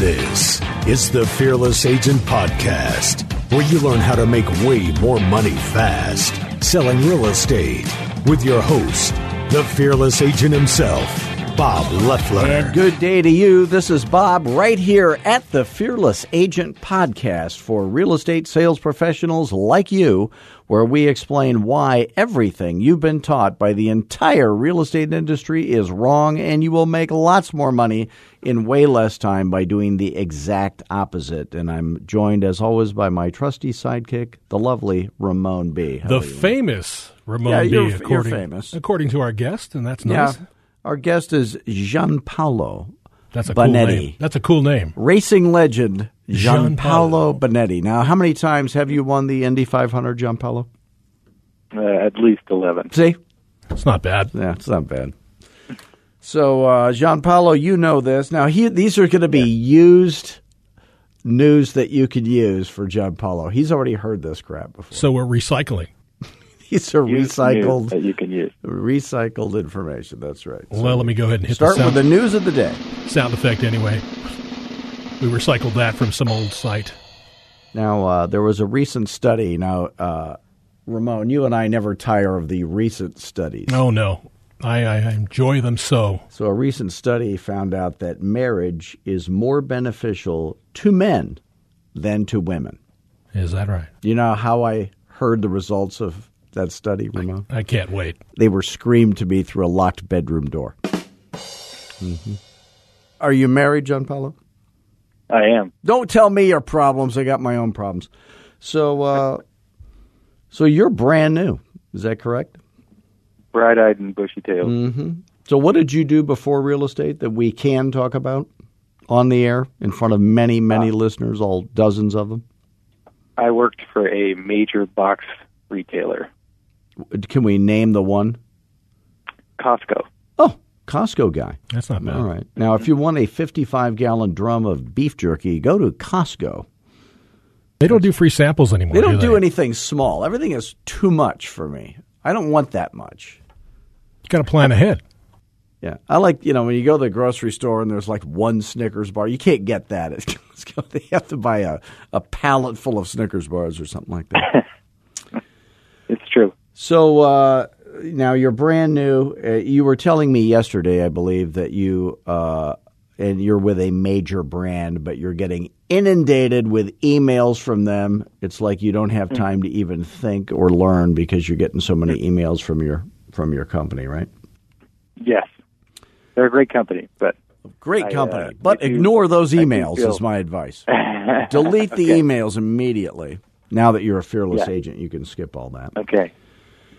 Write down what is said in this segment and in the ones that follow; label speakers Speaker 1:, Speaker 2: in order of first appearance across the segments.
Speaker 1: This is the Fearless Agent Podcast, where you learn how to make way more money fast selling real estate with your host, the Fearless Agent himself, Bob Loeffler.
Speaker 2: And good day to you. This is Bob right here at the Fearless Agent Podcast for real estate sales professionals like you, where we explain why everything you've been taught by the entire real estate industry is wrong and you will make lots more money in way less time by doing the exact opposite. And I'm joined, as always, by my trusty sidekick, the lovely Ramon B. How
Speaker 3: the famous Ramon
Speaker 2: Yeah,
Speaker 3: B.
Speaker 2: you're- you're
Speaker 3: according,
Speaker 2: famous.
Speaker 3: according to our guest, and that's
Speaker 2: Yeah.
Speaker 3: Nice.
Speaker 2: Our guest is Gianpaolo
Speaker 3: That's a cool
Speaker 2: Bonetti.
Speaker 3: name. That's a cool name.
Speaker 2: racing legend Gianpaolo
Speaker 3: Gianpaolo.
Speaker 2: Bonetti. Now, how many times have you won the Indy 500, Gianpaolo?
Speaker 4: Uh, at least 11.
Speaker 2: See?
Speaker 3: It's not bad.
Speaker 2: Yeah, it's not bad. So, uh, Gianpaolo, you know this. Now, he, these are going to be used news that you could use for Gianpaolo. He's already heard this crap before.
Speaker 3: So we're recycling.
Speaker 2: These are
Speaker 4: Use
Speaker 2: recycled,
Speaker 4: that you can use.
Speaker 2: recycled information. That's right. So
Speaker 3: Well, let me go ahead and hit
Speaker 2: start
Speaker 3: the
Speaker 2: with the news of the day.
Speaker 3: sound effect anyway. We recycled that from some old site.
Speaker 2: Now, uh, there was a recent study. Now, uh, Ramon, you and I never tire of the recent studies.
Speaker 3: Oh, no. I, I enjoy them so.
Speaker 2: So, a recent study found out that marriage is more beneficial to men than to women.
Speaker 3: Is that right?
Speaker 2: You know how I heard the results of that study, Ramon?
Speaker 3: I can't wait.
Speaker 2: They were screamed to me through a locked bedroom door. hmm Are you married, Gianpaolo?
Speaker 4: I am.
Speaker 2: Don't tell me your problems. I got my own problems. So, uh, so you're brand new. Is that correct?
Speaker 4: Bright eyed and bushy tailed.
Speaker 2: Mm-hmm. So, what did you do before real estate that we can talk about on the air in front of many, many listeners, all dozens of them?
Speaker 4: I worked for a major box retailer,
Speaker 2: Can we name the one?
Speaker 4: Costco.
Speaker 2: Oh, Costco guy.
Speaker 3: That's not bad.
Speaker 2: All right. Now, if you want a 55 gallon drum of beef jerky, go to Costco.
Speaker 3: They don't do free samples anymore.
Speaker 2: They don't
Speaker 3: do,
Speaker 2: do
Speaker 3: they?
Speaker 2: anything small. Everything is too much for me. I don't want that much.
Speaker 3: You got to plan ahead.
Speaker 2: Yeah, I like you know when you go to the grocery store and there's like one Snickers bar. You can't get that. It's, they have to buy a, a pallet full of Snickers bars or something like that. So uh, now you're brand new. Uh, you were telling me yesterday, I believe, that you uh, and you're with a major brand, but you're getting inundated with emails from them. It's like you don't have time to even think or learn because you're getting so many emails from your from your company, right?
Speaker 4: Yes. They're a great company, but
Speaker 2: Great
Speaker 4: I, uh,
Speaker 2: company, but
Speaker 4: I do-
Speaker 2: ignore those emails.
Speaker 4: feel-
Speaker 2: is my advice. Delete the
Speaker 4: Okay.
Speaker 2: emails immediately. Now that you're a fearless
Speaker 4: Yeah.
Speaker 2: agent, you can skip all that.
Speaker 4: okay.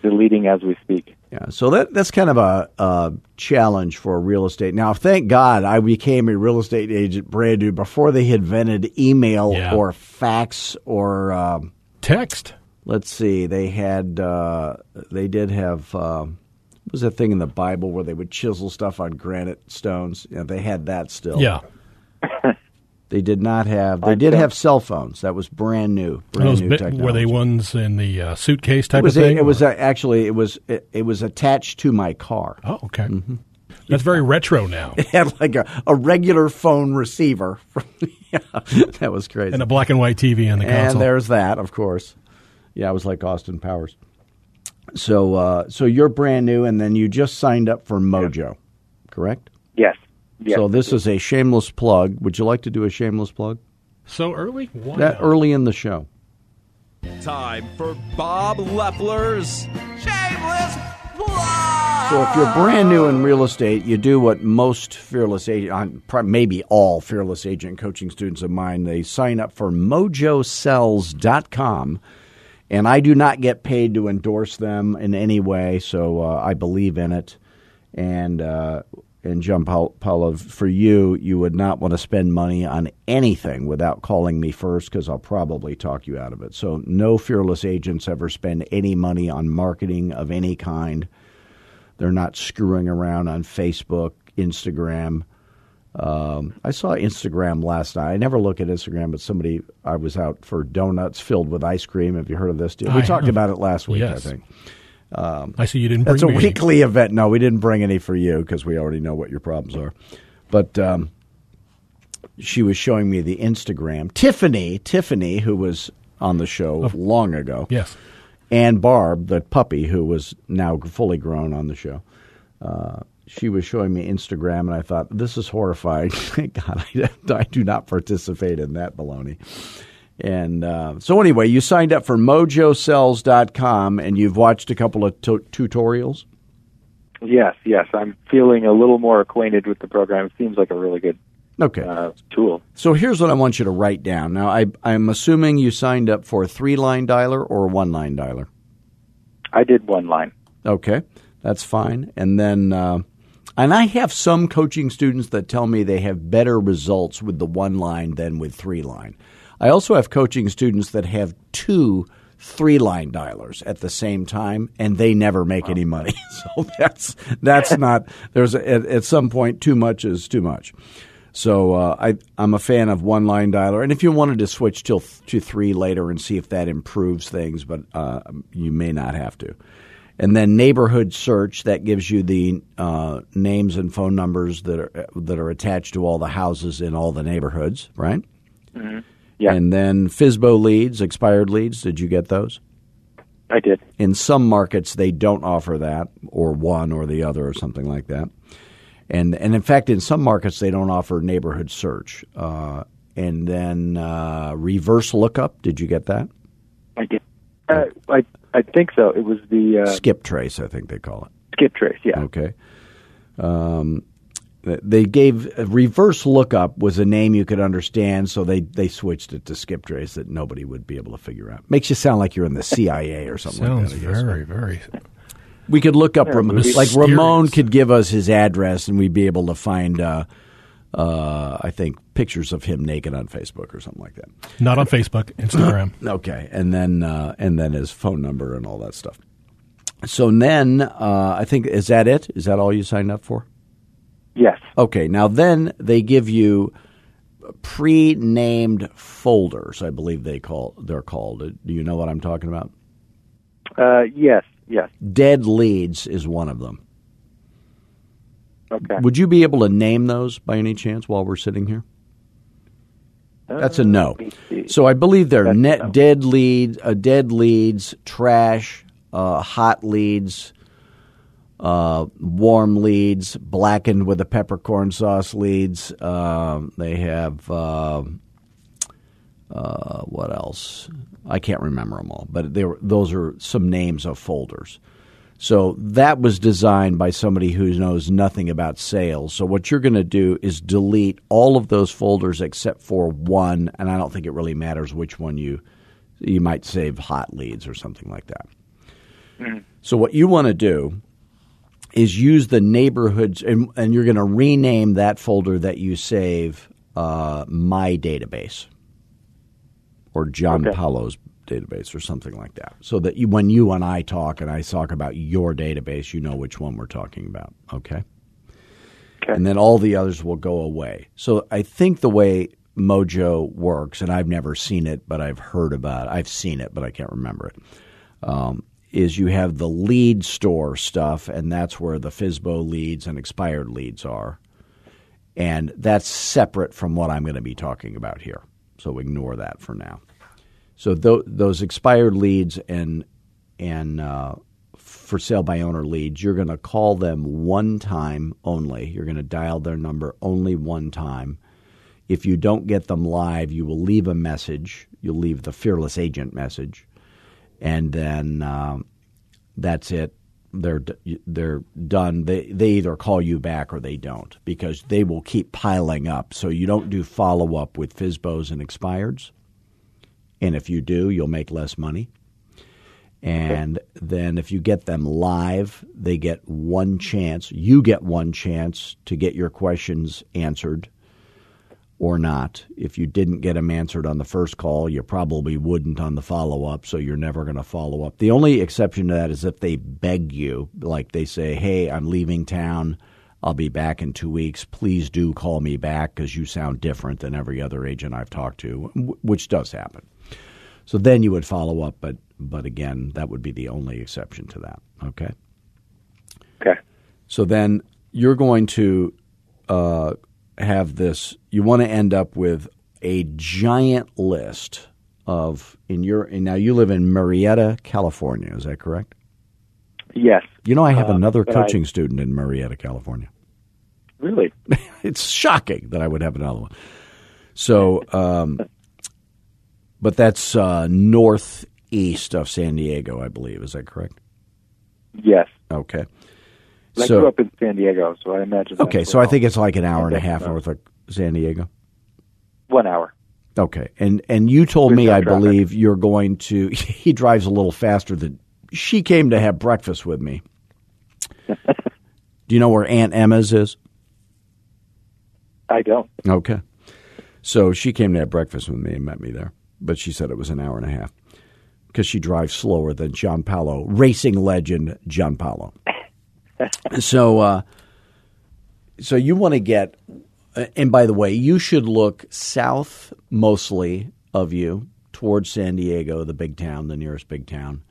Speaker 4: Deleting as we speak.
Speaker 2: Yeah, so that that's kind of a, a challenge for real estate. Now, thank God I became a real estate agent brand new before they invented email
Speaker 3: Yeah.
Speaker 2: or fax or um,
Speaker 3: Text.
Speaker 2: let's see, they had uh, they did have um, what was that thing in the Bible where they would chisel stuff on granite stones? Yeah, they had that still.
Speaker 3: Yeah.
Speaker 2: They did not have. They did have cell phones. That was brand new. Brand
Speaker 3: those
Speaker 2: new
Speaker 3: bit,
Speaker 2: technology.
Speaker 3: were they ones in the uh, suitcase type
Speaker 2: It was.
Speaker 3: of
Speaker 2: A,
Speaker 3: thing?
Speaker 2: it was a, actually. It was. It, it was attached to my car.
Speaker 3: oh, okay.
Speaker 2: Mm-hmm.
Speaker 3: That's very retro now.
Speaker 2: It had like a, a regular phone receiver. yeah, that was crazy.
Speaker 3: And a black and white TV in the
Speaker 2: And
Speaker 3: console.
Speaker 2: there's that, of course. Yeah, it was like Austin Powers. So, uh, so you're brand new, and then you just signed up for Mojo, correct?
Speaker 4: Yes. Yes.
Speaker 2: So this is a shameless plug. Would you like to do a shameless plug?
Speaker 3: so early? Why
Speaker 2: That
Speaker 3: not?
Speaker 2: early in the show.
Speaker 5: Time for Bob Loeffler's Shameless Plug.
Speaker 2: So if you're brand new in real estate, you do what most fearless agent, uh, maybe all fearless agent coaching students of mine, they sign up for mojosells.com. And I do not get paid to endorse them in any way, so uh, I believe in it. And uh, and Gianpaolo, for you, you would not want to spend money on anything without calling me first because I'll probably talk you out of it. So no fearless agents ever spend any money on marketing of any kind. They're not screwing around on Facebook, Instagram. Um, I saw Instagram last night. I never look at Instagram, but somebody I was out for donuts filled with ice cream. Have you heard of this deal? We
Speaker 3: I
Speaker 2: talked
Speaker 3: have.
Speaker 2: about it last week,
Speaker 3: Yes.
Speaker 2: I think.
Speaker 3: I see you didn't bring
Speaker 2: That's a
Speaker 3: me any.
Speaker 2: weekly event. No, we didn't bring any for you because we already know what your problems are. But um, she was showing me the Instagram. Tiffany, Tiffany, who was on the show long ago,
Speaker 3: Yes.
Speaker 2: and Barb, the puppy, who was now fully grown on the show. Uh, she was showing me Instagram, and I thought, this is horrifying. God, I, I do not participate in that baloney. And uh, so, anyway, you signed up for mojosells.com and you've watched a couple of tu- tutorials.
Speaker 4: Yes, yes. I'm feeling a little more acquainted with the program. It seems like a really good
Speaker 2: Okay.
Speaker 4: uh, tool.
Speaker 2: So here's what I want you to write down. Now, I, I'm assuming you signed up for a three line dialer or a one line dialer.
Speaker 4: I did one line.
Speaker 2: Okay, that's fine. And then, uh, and I have some coaching students that tell me they have better results with the one line than with three line. I also have coaching students that have two three line dialers at the same time and they never make any money. So that's that's not there's a, at, at some point too much is too much. So uh, I, I'm a fan of one line dialer, and if you wanted to switch till to three later and see if that improves things, but uh, you may not have to. And then neighborhood search that gives you the uh, names and phone numbers that are that are attached to all the houses in all the neighborhoods, right?
Speaker 4: Yeah,
Speaker 2: And then FISBO leads, expired leads. Did you get those?
Speaker 4: I did.
Speaker 2: In some markets, they don't offer that, or one or the other, or something like that. And and in fact, in some markets, they don't offer neighborhood search. Uh, and then uh, reverse lookup. Did you get that?
Speaker 4: I did. Uh, I I think so. It was the uh,
Speaker 2: Skip trace, I think they call it.
Speaker 4: skip trace. Yeah.
Speaker 2: Okay. Um, they gave a reverse lookup was a name you could understand, so they, they switched it to skip trace that nobody would be able to figure out. Makes you sound like you're in the CIA or something
Speaker 3: Sounds
Speaker 2: like that. I guess.
Speaker 3: very, very.
Speaker 2: We could look up Ram-
Speaker 4: maybe-
Speaker 2: like Ramon could give us his address, and we'd be able to find, uh, uh, I think, pictures of him naked on Facebook or something like that.
Speaker 3: Not on Facebook, Instagram.
Speaker 2: Okay, and then uh, and then his phone number and all that stuff. So then, uh, I think is that it? Is that all you signed up for?
Speaker 4: Yes.
Speaker 2: Okay, now then they give you pre-named folders. I believe they call they're called. Do you know what I'm talking about?
Speaker 4: Uh, yes. Yes.
Speaker 2: Dead leads is one of them.
Speaker 4: Okay.
Speaker 2: Would you be able to name those by any chance while we're sitting here? That's a no.
Speaker 4: Me see.
Speaker 2: So I believe they're
Speaker 4: That's
Speaker 2: net
Speaker 4: no.
Speaker 2: dead leads, uh, dead leads, trash, uh, hot leads, uh, warm leads, blackened with a peppercorn sauce leads. Um they have um uh, what else? I can't remember them all, but they were, those are some names of folders. So that was designed by somebody who knows nothing about sales. So what you're going to do is delete all of those folders except for one, and I don't think it really matters which one you you might save hot leads or something like that. So what you want to do is use the neighborhoods, and, and you're going to rename that folder that you save uh, my database or John
Speaker 4: Okay.
Speaker 2: Paulo's database or something like that. So that you, when you and I talk and I talk about your database, you know which one we're talking about. Okay.
Speaker 4: Okay.
Speaker 2: And then all the others will go away. So I think the way Mojo works, and I've never seen it, but I've heard about it. I've seen it, but I can't remember it. Um, is you have the lead store stuff, and that's where the FISBO leads and expired leads are. And that's separate from what I'm going to be talking about here. So ignore that for now. So tho- those expired leads and and uh, for sale by owner leads, you're going to call them one time only. You're going to dial their number only one time. If you don't get them live, you will leave a message. You'll leave the fearless agent message, and then um, that's it. They're they're done. They they either call you back or they don't because they will keep piling up. So you don't do follow up with FISBOs and expireds, and if you do, you'll make less money. And then if you get them live, they get one chance. You get one chance to get your questions answered or not. If you didn't get them answered on the first call, you probably wouldn't on the follow up, so you're never going to follow up. The only exception to that is if they beg you, like they say, Hey, I'm leaving town. I'll be back in two weeks. Please do call me back because you sound different than every other agent I've talked to, which does happen. So then you would follow up, but but again, that would be the only exception to that. Okay.
Speaker 4: Okay.
Speaker 2: So then you're going to uh, have this. You want to end up with a giant list of in your. And now you live in Murrieta, California. Is that correct?
Speaker 4: Yes.
Speaker 2: You know, I have
Speaker 4: Uh,
Speaker 2: another
Speaker 4: but I-
Speaker 2: coaching student in Murrieta, California.
Speaker 4: Really?
Speaker 2: it's shocking that I would have another one. So, um, but that's uh, northeast of San Diego, I believe. Is that correct?
Speaker 4: Yes.
Speaker 2: Okay.
Speaker 4: I
Speaker 2: so
Speaker 4: grew up in San Diego, so I imagine.
Speaker 2: okay, so I think it's like an hour and a half north of San Diego.
Speaker 4: one hour.
Speaker 2: Okay, and and you told
Speaker 4: With
Speaker 2: me,
Speaker 4: no
Speaker 2: I
Speaker 4: traffic.
Speaker 2: believe you're going to. He drives a little faster than she came to have breakfast with me. Do you know where Aunt Emma's is?
Speaker 4: I don't.
Speaker 2: Okay. So she came to have breakfast with me and met me there, but she said it was an hour and a half because she drives slower than Gianpaolo, racing legend Gianpaolo. so, uh, so you want to get, uh, and by the way, you should look south mostly of you towards San Diego, the big town, the nearest big town,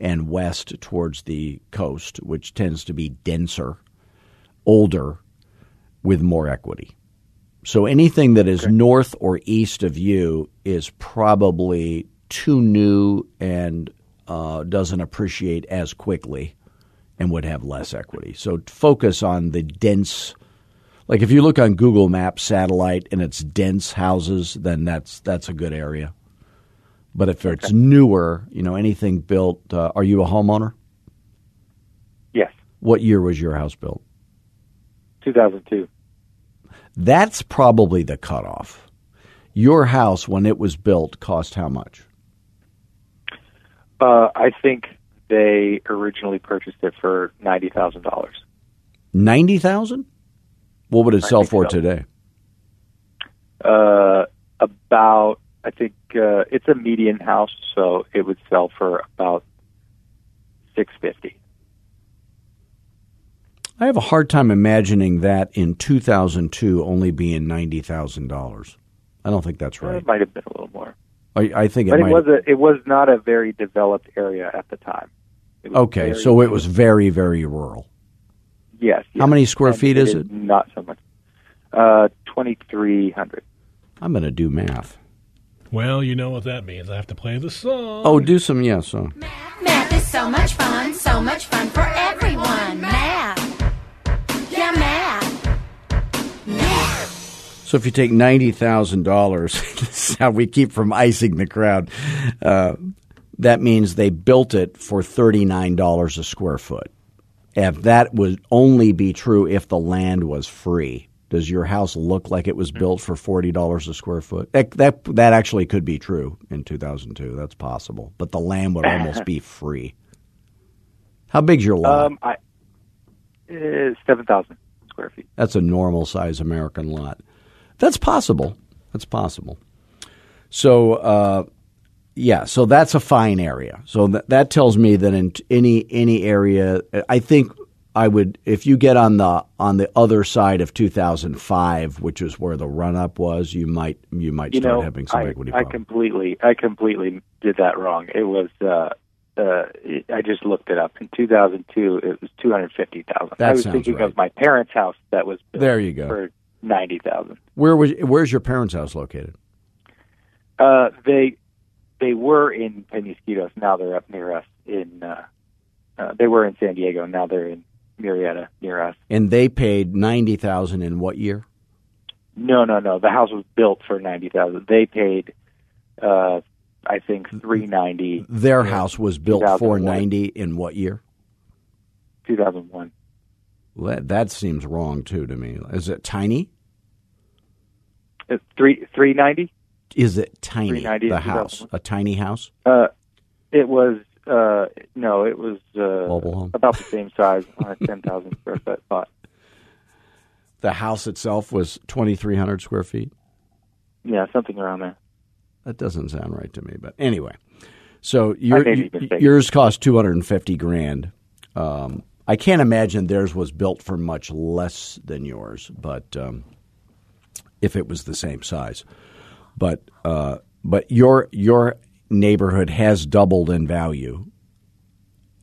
Speaker 2: and west towards the coast, which tends to be denser, older, with more equity. So anything that is north or east of you is probably too new and uh, doesn't appreciate as quickly and would have less equity. So focus on the dense. Like if you look on Google Maps satellite and it's dense houses, then that's that's a good area. But if it's newer, you know anything built. Uh, are you a homeowner?
Speaker 4: Yes.
Speaker 2: What year was your house built?
Speaker 4: 2002.
Speaker 2: That's probably the cutoff. Your house, when it was built, cost how much?
Speaker 4: Uh, I think they originally purchased it for ninety thousand dollars.
Speaker 2: Ninety thousand. What would it sell for
Speaker 4: so.
Speaker 2: today?
Speaker 4: Uh, about I think uh, it's a median house, so it would sell for about six fifty.
Speaker 2: I have a hard time imagining that in 2002 only being ninety thousand dollars. I don't think that's right.
Speaker 4: It might have been a little more,
Speaker 2: I, I think it
Speaker 4: but it
Speaker 2: might.
Speaker 4: was a it was not a very developed area at the time.
Speaker 2: Okay,
Speaker 4: very-
Speaker 2: so it was very, very rural.
Speaker 4: yes.
Speaker 2: How
Speaker 4: yes.
Speaker 2: many square
Speaker 4: And
Speaker 2: feet is it?
Speaker 4: Not so much. Uh, twenty three hundred.
Speaker 2: I'm going to do math.
Speaker 3: Well, you know what that means. I have to play the song.
Speaker 2: Oh, do some yeah. So
Speaker 6: Math is so much fun, so much fun for everyone. Math.
Speaker 2: So if you take ninety thousand dollars, how we keep from icing the crowd. Uh, that means they built it for thirty nine dollars a square foot. If that would only be true if the land was free, does your house look like it was built for forty dollars a square foot? That, that that actually could be true in two thousand two. That's possible, but the land would almost be free. How big's your lot?
Speaker 4: Um, I uh, seven thousand square feet.
Speaker 2: That's a normal size American lot. That's possible. That's possible. So, uh, yeah, so that's a fine area. So that that tells me that in t- any any area, I think I would if you get on the on the other side of 2005, which is where the run up was, you might you might
Speaker 4: You
Speaker 2: start
Speaker 4: know,
Speaker 2: having some
Speaker 4: I,
Speaker 2: equity
Speaker 4: I
Speaker 2: problems.
Speaker 4: completely, I completely did that wrong. It was, uh, uh, I just looked it up. In 2002, it was 250,000.
Speaker 2: That
Speaker 4: I was thinking
Speaker 2: right.
Speaker 4: of my parents' house that was built
Speaker 2: There you go.
Speaker 4: for 90,000.
Speaker 2: Where was where's your parents' house located?
Speaker 4: Uh, they, they were in Penasquitos. Now they're up near us in, uh, uh, they were in San Diego. Now they're in Murrieta near us.
Speaker 2: And they paid ninety thousand in what year?
Speaker 4: No, no, no. The house was built for 90,000. They paid, uh, I think 390
Speaker 2: Their house was built for
Speaker 4: 2001.
Speaker 2: ninety in what year?
Speaker 4: 2001.
Speaker 2: Well, That, that seems wrong too to me. Is it tiny?
Speaker 4: Uh, three 390.
Speaker 2: Is it tiny?
Speaker 4: 390
Speaker 2: The house, a tiny house.
Speaker 4: Uh, it was uh, no, it was uh, about the same size on a ten thousand square foot lot.
Speaker 2: The house itself was twenty three hundred square feet.
Speaker 4: Yeah, something around there.
Speaker 2: That doesn't sound right to me, but anyway. So your,
Speaker 4: may be
Speaker 2: y-
Speaker 4: mistaken.
Speaker 2: yours cost two hundred and fifty grand. Um, I can't imagine theirs was built for much less than yours, but um, if it was the same size, but uh, but your your neighborhood has doubled in value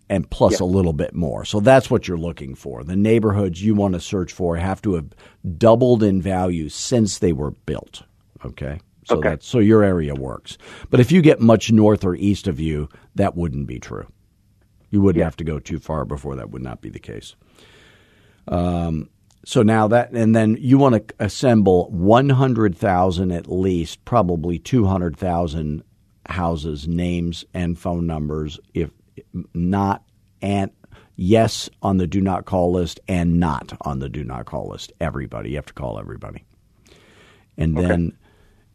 Speaker 2: and plus
Speaker 4: Yeah.
Speaker 2: a little bit more. So that's what you're looking for. The neighborhoods you want to search for have to have doubled in value since they were built. Okay. So
Speaker 4: Okay.
Speaker 2: that's so your area works. But if you get much north or east of you, that wouldn't be true. You wouldn't have to go too far before that would not be the case. Um, so now that, and then you want to assemble 100,000 at least, probably 200,000 houses, names, and phone numbers, if not, and yes on the do not call list and not on the do not call list. Everybody. You have to call everybody. And then,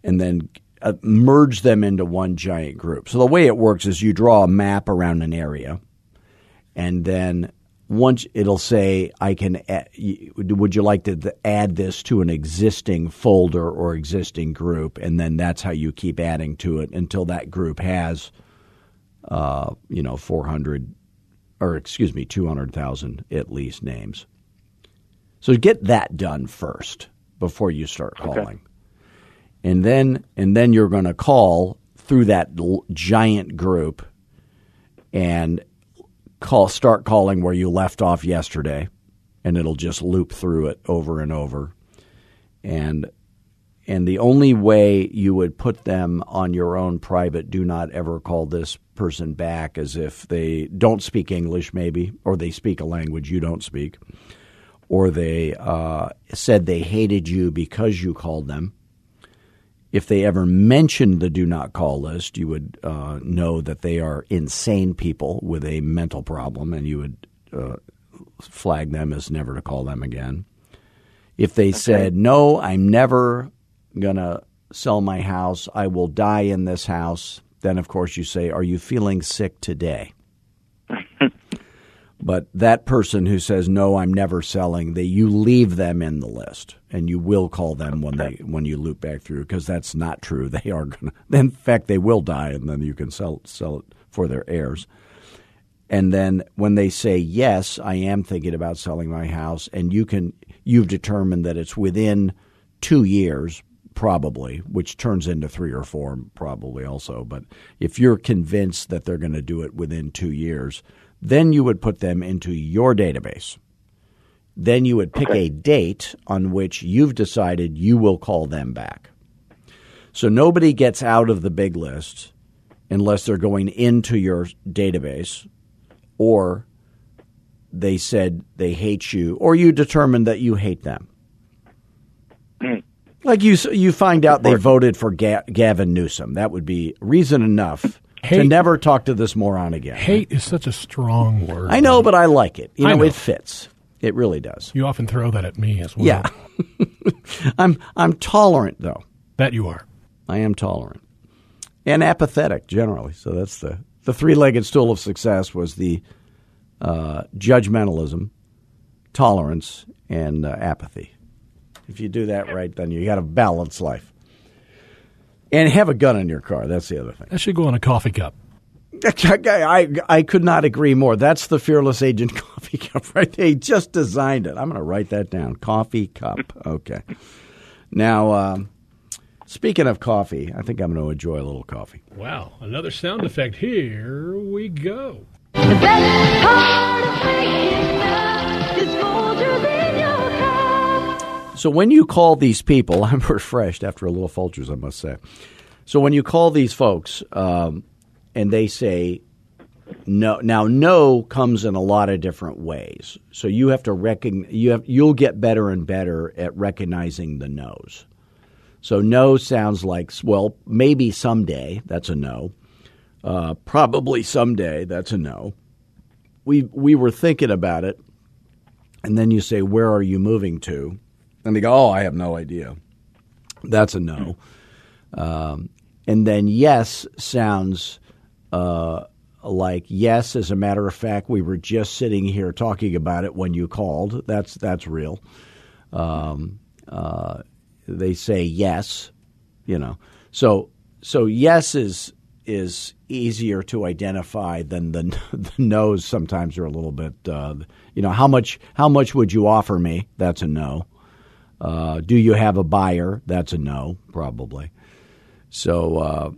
Speaker 2: and then uh, merge them into one giant group. So the way it works is you draw a map around an area and then once it'll say I can add, would you like to add this to an existing folder or existing group and then that's how you keep adding to it until that group has uh, you know 400 or excuse me 200,000 at least names. So get that done first before you start calling. And then and then you're going to call through that l- giant group and call start calling where you left off yesterday and it'll just loop through it over and over. And and the only way you would put them on your own private do not ever call this person back as if they don't speak english maybe or they speak a language you don't speak or they uh, said they hated you because you called them if they ever mentioned the do not call list, you would uh, know that they are insane people with a mental problem, and you would uh, flag them as never to call them again. If they said, No, I'm never going to sell my house, I will die in this house, then of course you say, Are you feeling sick today? But that person who says no, I'm never selling, they you leave them in the list, and you will call them when they when you loop back through because that's not true. They are going to, in fact, they will die, and then you can sell sell it for their heirs. And then when they say yes, I am thinking about selling my house, and you can you've determined that it's within two years, probably, which turns into three or four, probably also. But if you're convinced that they're going to do it within two years, then you would put them into your database. Then you would pick a date on which you've decided you will call them back. So nobody gets out of the big list unless they're going into your database or they said they hate you or you determined that you hate them. Hmm. Like you, you find out they voted for Ga- Gavin Newsom. That would be reason enough to never talk to this moron again.
Speaker 3: Hate is such a strong word.
Speaker 2: I know, but I like it. You know,
Speaker 3: know.
Speaker 2: it fits. It really does.
Speaker 3: You often throw that at me as well.
Speaker 2: Yeah. I'm I'm tolerant though.
Speaker 3: That you are.
Speaker 2: I am tolerant. And apathetic generally. So that's the the three-legged stool of success was the uh, judgmentalism, tolerance, and uh, apathy. If you do that right, then you got a balanced life. And have a gun in your car. That's the other thing.
Speaker 3: That should go on a coffee cup.
Speaker 2: I, I could not agree more. That's the Fearless Agent coffee cup, right? They just designed it. I'm going to write that down. Coffee cup. Okay. Now, um, speaking of coffee, I think I'm going to enjoy a little coffee.
Speaker 3: Wow. Another sound effect. Here we go.
Speaker 2: So when you call these people, I'm refreshed after a little Folgers, I must say. So when you call these folks um, and they say no, now no comes in a lot of different ways. So you have to recognize you have you'll get better and better at recognizing the no's. So no sounds like well maybe someday that's a no. Uh, probably someday that's a no. We we were thinking about it, and then you say where are you moving to, and they go oh I have no idea. That's a no. Um, and then yes sounds uh, like yes. As a matter of fact, we were just sitting here talking about it when you called. That's that's real. Um, uh, they say yes, you know. So so yes is is easier to identify than the the no's. Sometimes are a little bit. Uh, you know how much how much would you offer me? That's a no. Uh, do you have a buyer? That's a no, probably. So, uh,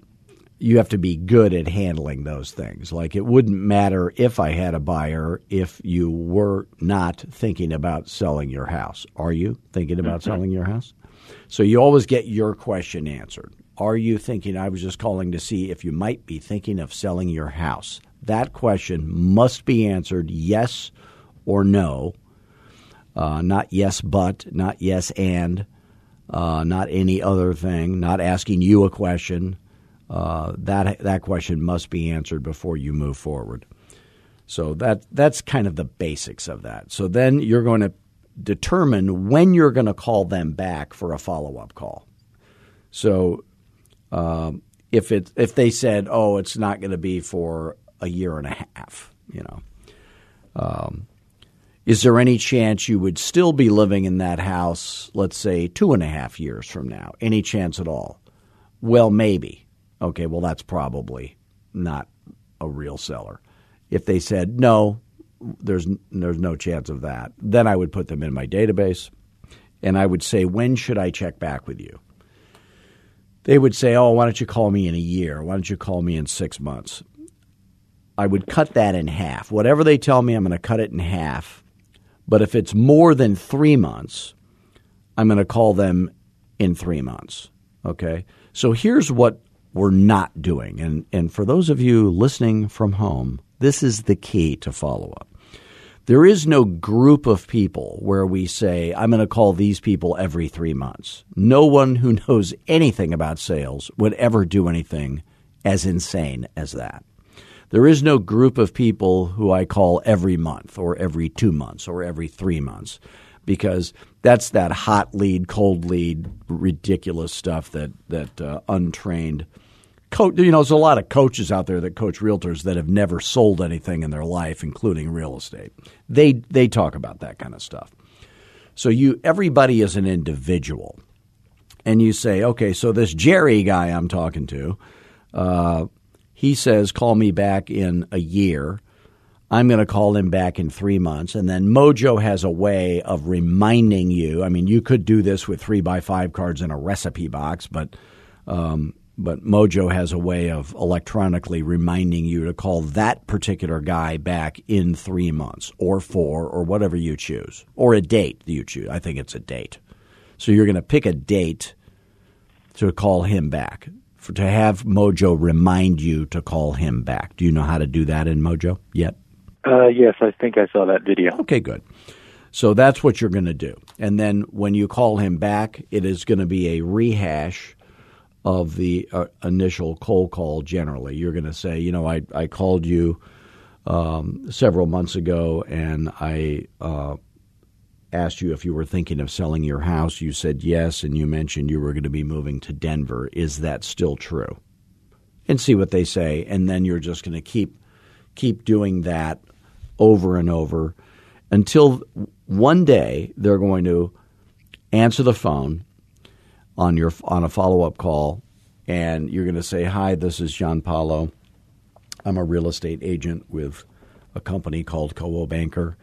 Speaker 2: you have to be good at handling those things. Like it wouldn't matter if I had a buyer if you were not thinking about selling your house. Are you thinking about selling your house? So you always get your question answered. Are you thinking? I was just calling to see if you might be thinking of selling your house. That question must be answered yes or no. Uh, not yes, but, not yes, and, uh, not any other thing, not asking you a question. Uh, that, that question must be answered before you move forward. So that, that's kind of the basics of that. So then you're going to determine when you're going to call them back for a follow up call. So um, if it if they said, "Oh, it's not going to be for a year and a half," you know, um, is there any chance you would still be living in that house? Let's say two and a half years from now. Any chance at all? Well, maybe. Okay, well that's probably not a real seller. If they said no, there's there's no chance of that. Then I would put them in my database, and I would say, when should I check back with you? They would say, oh, why don't you call me in a year? Why don't you call me in six months? I would cut that in half. Whatever they tell me, I'm going to cut it in half. But if it's more than three months, I'm going to call them in three months. Okay. So here's what we're not doing. And, and for those of you listening from home, this is the key to follow up. There is no group of people where we say, I'm going to call these people every three months. No one who knows anything about sales would ever do anything as insane as that. There is no group of people who I call every month or every two months or every three months because that's that hot lead, cold lead, ridiculous stuff that, that uh, untrained coach. You know, there's a lot of coaches out there that coach realtors that have never sold anything in their life, including real estate. They they talk about that kind of stuff. So you everybody is an individual, and you say, okay, so this Jerry guy I'm talking to, uh, he says call me back in a year. I'm going to call him back in three months. And then Mojo has a way of reminding you. I mean, you could do this with three by five cards in a recipe box, but um, but Mojo has a way of electronically reminding you to call that particular guy back in three months or four or whatever you choose, or a date you choose. I think it's a date. So you're going to pick a date to call him back, for, to have Mojo remind you to call him back. Do you know how to do that in Mojo yet?
Speaker 4: Uh, yes, I think I saw that video.
Speaker 2: Okay, good. So that's what you're going to do. And then when you call him back, it is going to be a rehash of the uh, initial cold call generally. You're going to say, you know, I, I called you um, several months ago and I uh, asked you if you were thinking of selling your house. You said yes, and you mentioned you were going to be moving to Denver. Is that still true? And see what they say. And then you're just going to keep keep doing that over and over until one day they're going to answer the phone on your on a follow up call, and you're going to say, "Hi, this is Gianpaolo. I'm a real estate agent with a company called Coldwell Banker."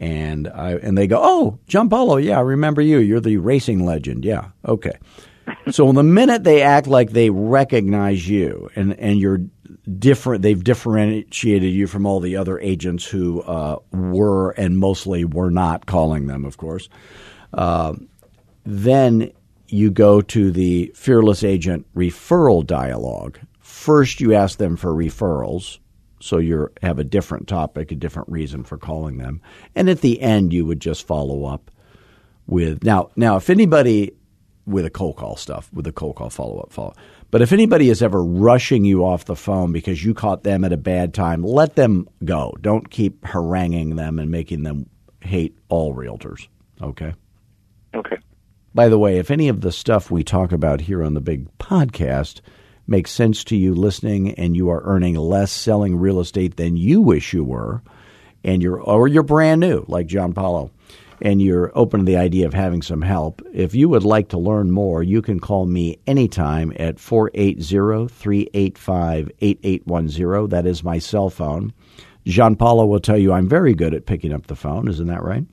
Speaker 2: And I and they go, "Oh, Gianpaolo, yeah, I remember you. You're the racing legend. Yeah, okay." so the minute they act like they recognize you and and you're different, they've differentiated you from all the other agents who uh, were and mostly were not calling them, of course. Uh, then you go to the fearless agent referral dialogue. First, you ask them for referrals, so you have a different topic, a different reason for calling them, and at the end, you would just follow up with now. Now, if anybody with a cold call stuff, with a cold call follow up follow. But if anybody is ever rushing you off the phone because you caught them at a bad time, let them go. Don't keep haranguing them and making them hate all realtors. Okay.
Speaker 4: Okay.
Speaker 2: By the way, if any of the stuff we talk about here on the big podcast makes sense to you listening and you are earning less selling real estate than you wish you were, and you're or you're brand new like Gianpaolo, and you're open to the idea of having some help, if you would like to learn more, you can call me anytime at 480-385-8810. That is my cell phone. Gianpaolo will tell you I'm very good at picking up the phone, isn't that right?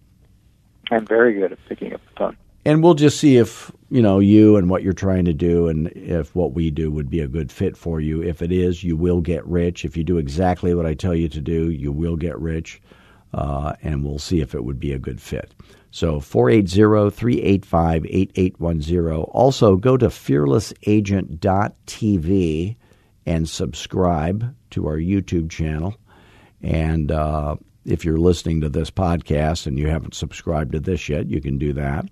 Speaker 4: I'm very good at picking up the phone.
Speaker 2: And we'll just see if you know you and what you're trying to do, and if what we do would be a good fit for you. If it is, you will get rich. If you do exactly what I tell you to do, you will get rich, uh, and we'll see if it would be a good fit. So 480-385-8810. Also, go to fearlessagent.tv and subscribe to our YouTube channel. And uh, if you're listening to this podcast and you haven't subscribed to this yet, you can do that.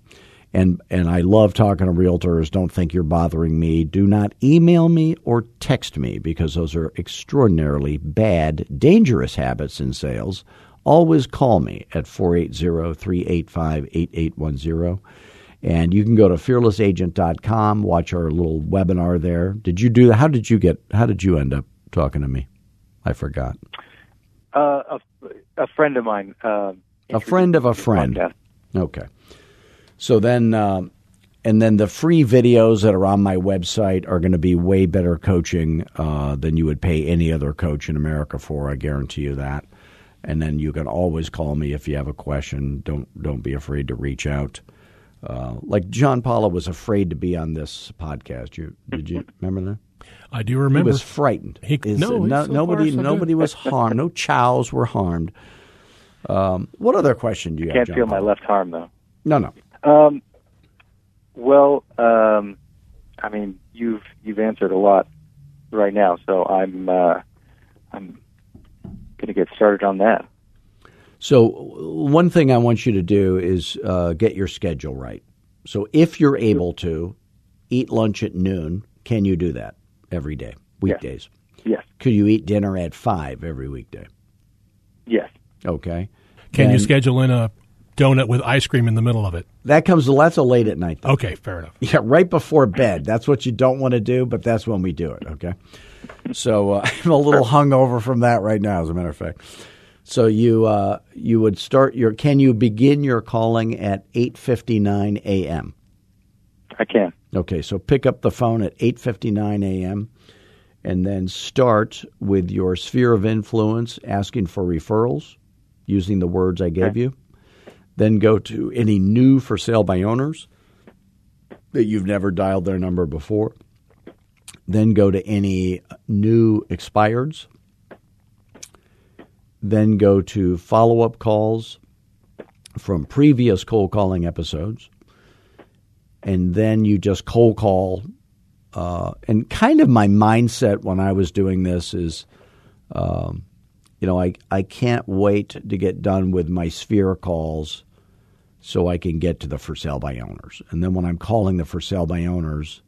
Speaker 2: And and I love talking to realtors. Don't think you're bothering me. Do not email me or text me because those are extraordinarily bad, dangerous habits in sales. Always call me at 480-385-8810. And you can go to fearlessagent.com, watch our little webinar there. Did you do how did you get how did you end up talking to me? I forgot.
Speaker 4: Uh, a, a friend of mine. Uh,
Speaker 2: A friend of a
Speaker 4: introduced me to the
Speaker 2: friend.
Speaker 4: podcast.
Speaker 2: Okay. So then, um, and then the free videos that are on my website are going to be way better coaching uh, than you would pay any other coach in America for. I guarantee you that. And then you can always call me if you have a question. Don't don't be afraid to reach out. Uh, like Gianpaolo was afraid to be on this podcast. You did you remember that?
Speaker 3: I do remember.
Speaker 2: He was frightened.
Speaker 3: He-
Speaker 2: Is-
Speaker 3: no, he's so
Speaker 2: nobody
Speaker 3: far so
Speaker 2: nobody was harmed. No chows were harmed. Um, what other question do you have?
Speaker 4: Can't
Speaker 2: John
Speaker 4: feel my left arm though.
Speaker 2: No, no.
Speaker 4: Um, well, um, I mean, you've you've answered a lot right now, so I'm uh, I'm going to get started on that.
Speaker 2: So, one thing I want you to do is uh, get your schedule right. So, if you're able to eat lunch at noon, can you do that every day, weekdays?
Speaker 4: Yes,
Speaker 2: Could you eat dinner at five every weekday?
Speaker 4: yes,
Speaker 2: Okay.
Speaker 3: Can you schedule in a donut with ice cream in the middle of it?
Speaker 2: That comes. That's a late at night. Thing.
Speaker 3: Okay, fair enough.
Speaker 2: Yeah, right before bed. That's what you don't want to do, but that's when we do it. Okay. So uh, I'm a little hungover from that right now, as a matter of fact. So you uh, you would start your. Can you begin your calling at 8:59 a.m.
Speaker 4: I can.
Speaker 2: Okay, so pick up the phone at 8:59 a.m. and then start with your sphere of influence asking for referrals using the words I gave
Speaker 4: Okay.
Speaker 2: you. Then go to any new for sale by owners that you've never dialed their number before. Then go to any new expireds. Then go to follow-up calls from previous cold calling episodes and then you just cold call. Uh, and kind of my mindset when I was doing this is, um, you know, I, I can't wait to get done with my sphere calls so I can get to the for sale by owners. And then when I'm calling the for sale by owners,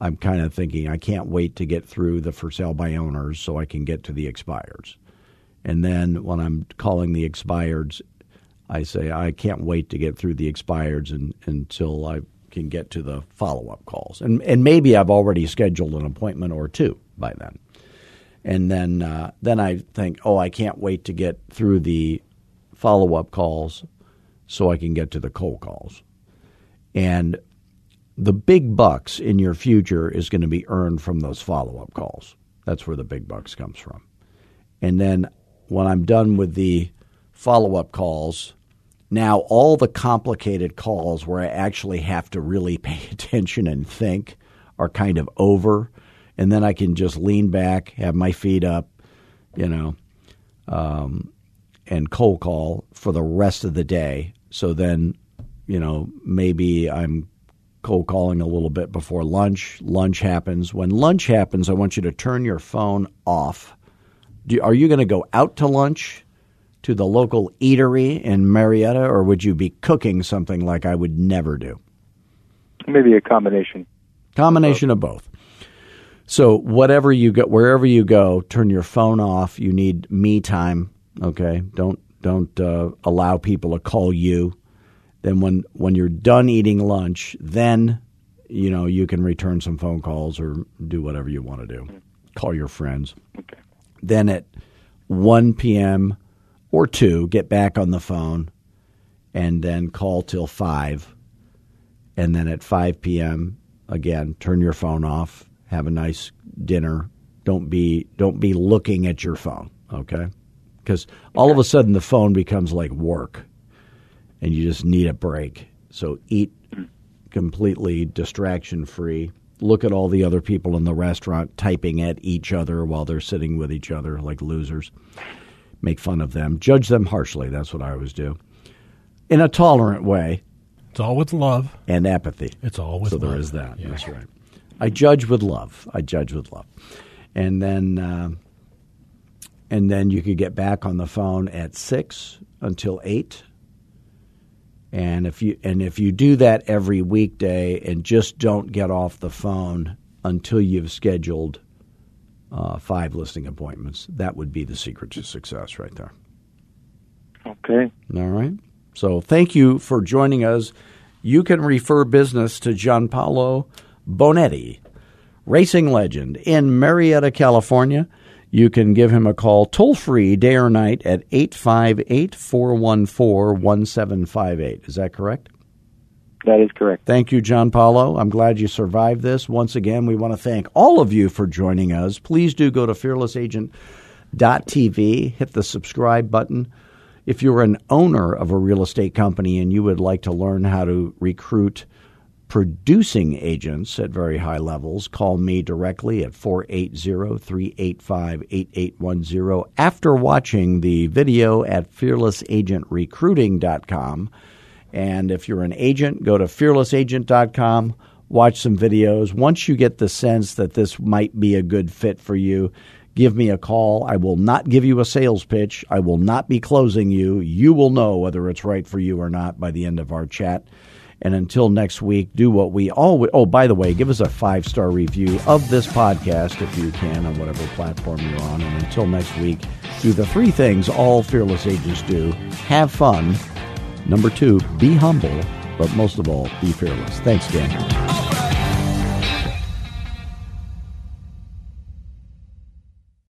Speaker 2: I'm kind of thinking I can't wait to get through the for sale by owners so I can get to the expireds. And then when I'm calling the expireds, I say I can't wait to get through the expireds and, until I can get to the follow up calls. And and maybe I've already scheduled an appointment or two by then. And then uh, then I think, oh, I can't wait to get through the follow up calls so I can get to the cold calls. And the big bucks in your future is going to be earned from those follow up calls. That's where the big bucks comes from. And then when I'm done with the follow up calls, now all the complicated calls where I actually have to really pay attention and think are kind of over. And then I can just lean back, have my feet up, you know, um, and cold call for the rest of the day. So then, you know, maybe I'm cold calling a little bit before lunch. Lunch happens. When lunch happens, I want you to turn your phone off. Do, are you going to go out to lunch to the local eatery in Murrieta, or would you be cooking something like I would never do?
Speaker 4: Maybe a combination.
Speaker 2: Combination of both. So whatever you go, wherever you go, turn your phone off. You need me time. Okay, don't don't uh, allow people to call you. Then when when you're done eating lunch, then you know you can return some phone calls or do whatever you want to do. Call your friends.
Speaker 4: Okay.
Speaker 2: Then at 1 p.m. or 2, get back on the phone and then call till 5. And then at 5 p.m., again, turn your phone off, have a nice dinner. Don't be don't be looking at your phone, okay? Cuz all of a sudden the phone becomes like work and you just need a break. So eat completely distraction free. Look at all the other people in the restaurant typing at each other while they're sitting with each other like losers. Make fun of them. Judge them harshly. That's what I always do. In a tolerant way
Speaker 3: It's all with love.
Speaker 2: and apathy.
Speaker 3: It's all with
Speaker 2: so
Speaker 3: love.
Speaker 2: there is that.
Speaker 3: Yeah.
Speaker 2: That's right. I judge with love. I judge with love, and then uh, and then you could get back on the phone at six until eight. And if you and if you do that every weekday and just don't get off the phone until you've scheduled uh, five listing appointments, that would be the secret to success right there.
Speaker 4: Okay.
Speaker 2: All right. So thank you for joining us. You can refer business to Gianpaolo Bonetti, racing legend in Murrieta, California. You can give him a call toll free day or night at 858 414 1758. Is that correct?
Speaker 4: That is correct.
Speaker 2: Thank you, Gianpaolo. I'm glad you survived this. Once again, we want to thank all of you for joining us. Please do go to fearlessagent.tv, hit the subscribe button. If you're an owner of a real estate company and you would like to learn how to recruit producing agents at very high levels, call me directly at 480 385 8810 after watching the video at fearlessagentrecruiting.com. And if you're an agent, go to fearlessagent.com, watch some videos. Once you get the sense that this might be a good fit for you, give me a call. I will not give you a sales pitch. I will not be closing you. You will know whether it's right for you or not by the end of our chat. And until next week, do what we always. Oh, by the way, give us a five star review of this podcast if you can on whatever platform you're on. And until next week, do the three things all fearless agents do have fun. Number two, be humble, but most of all, be fearless. Thanks, gang.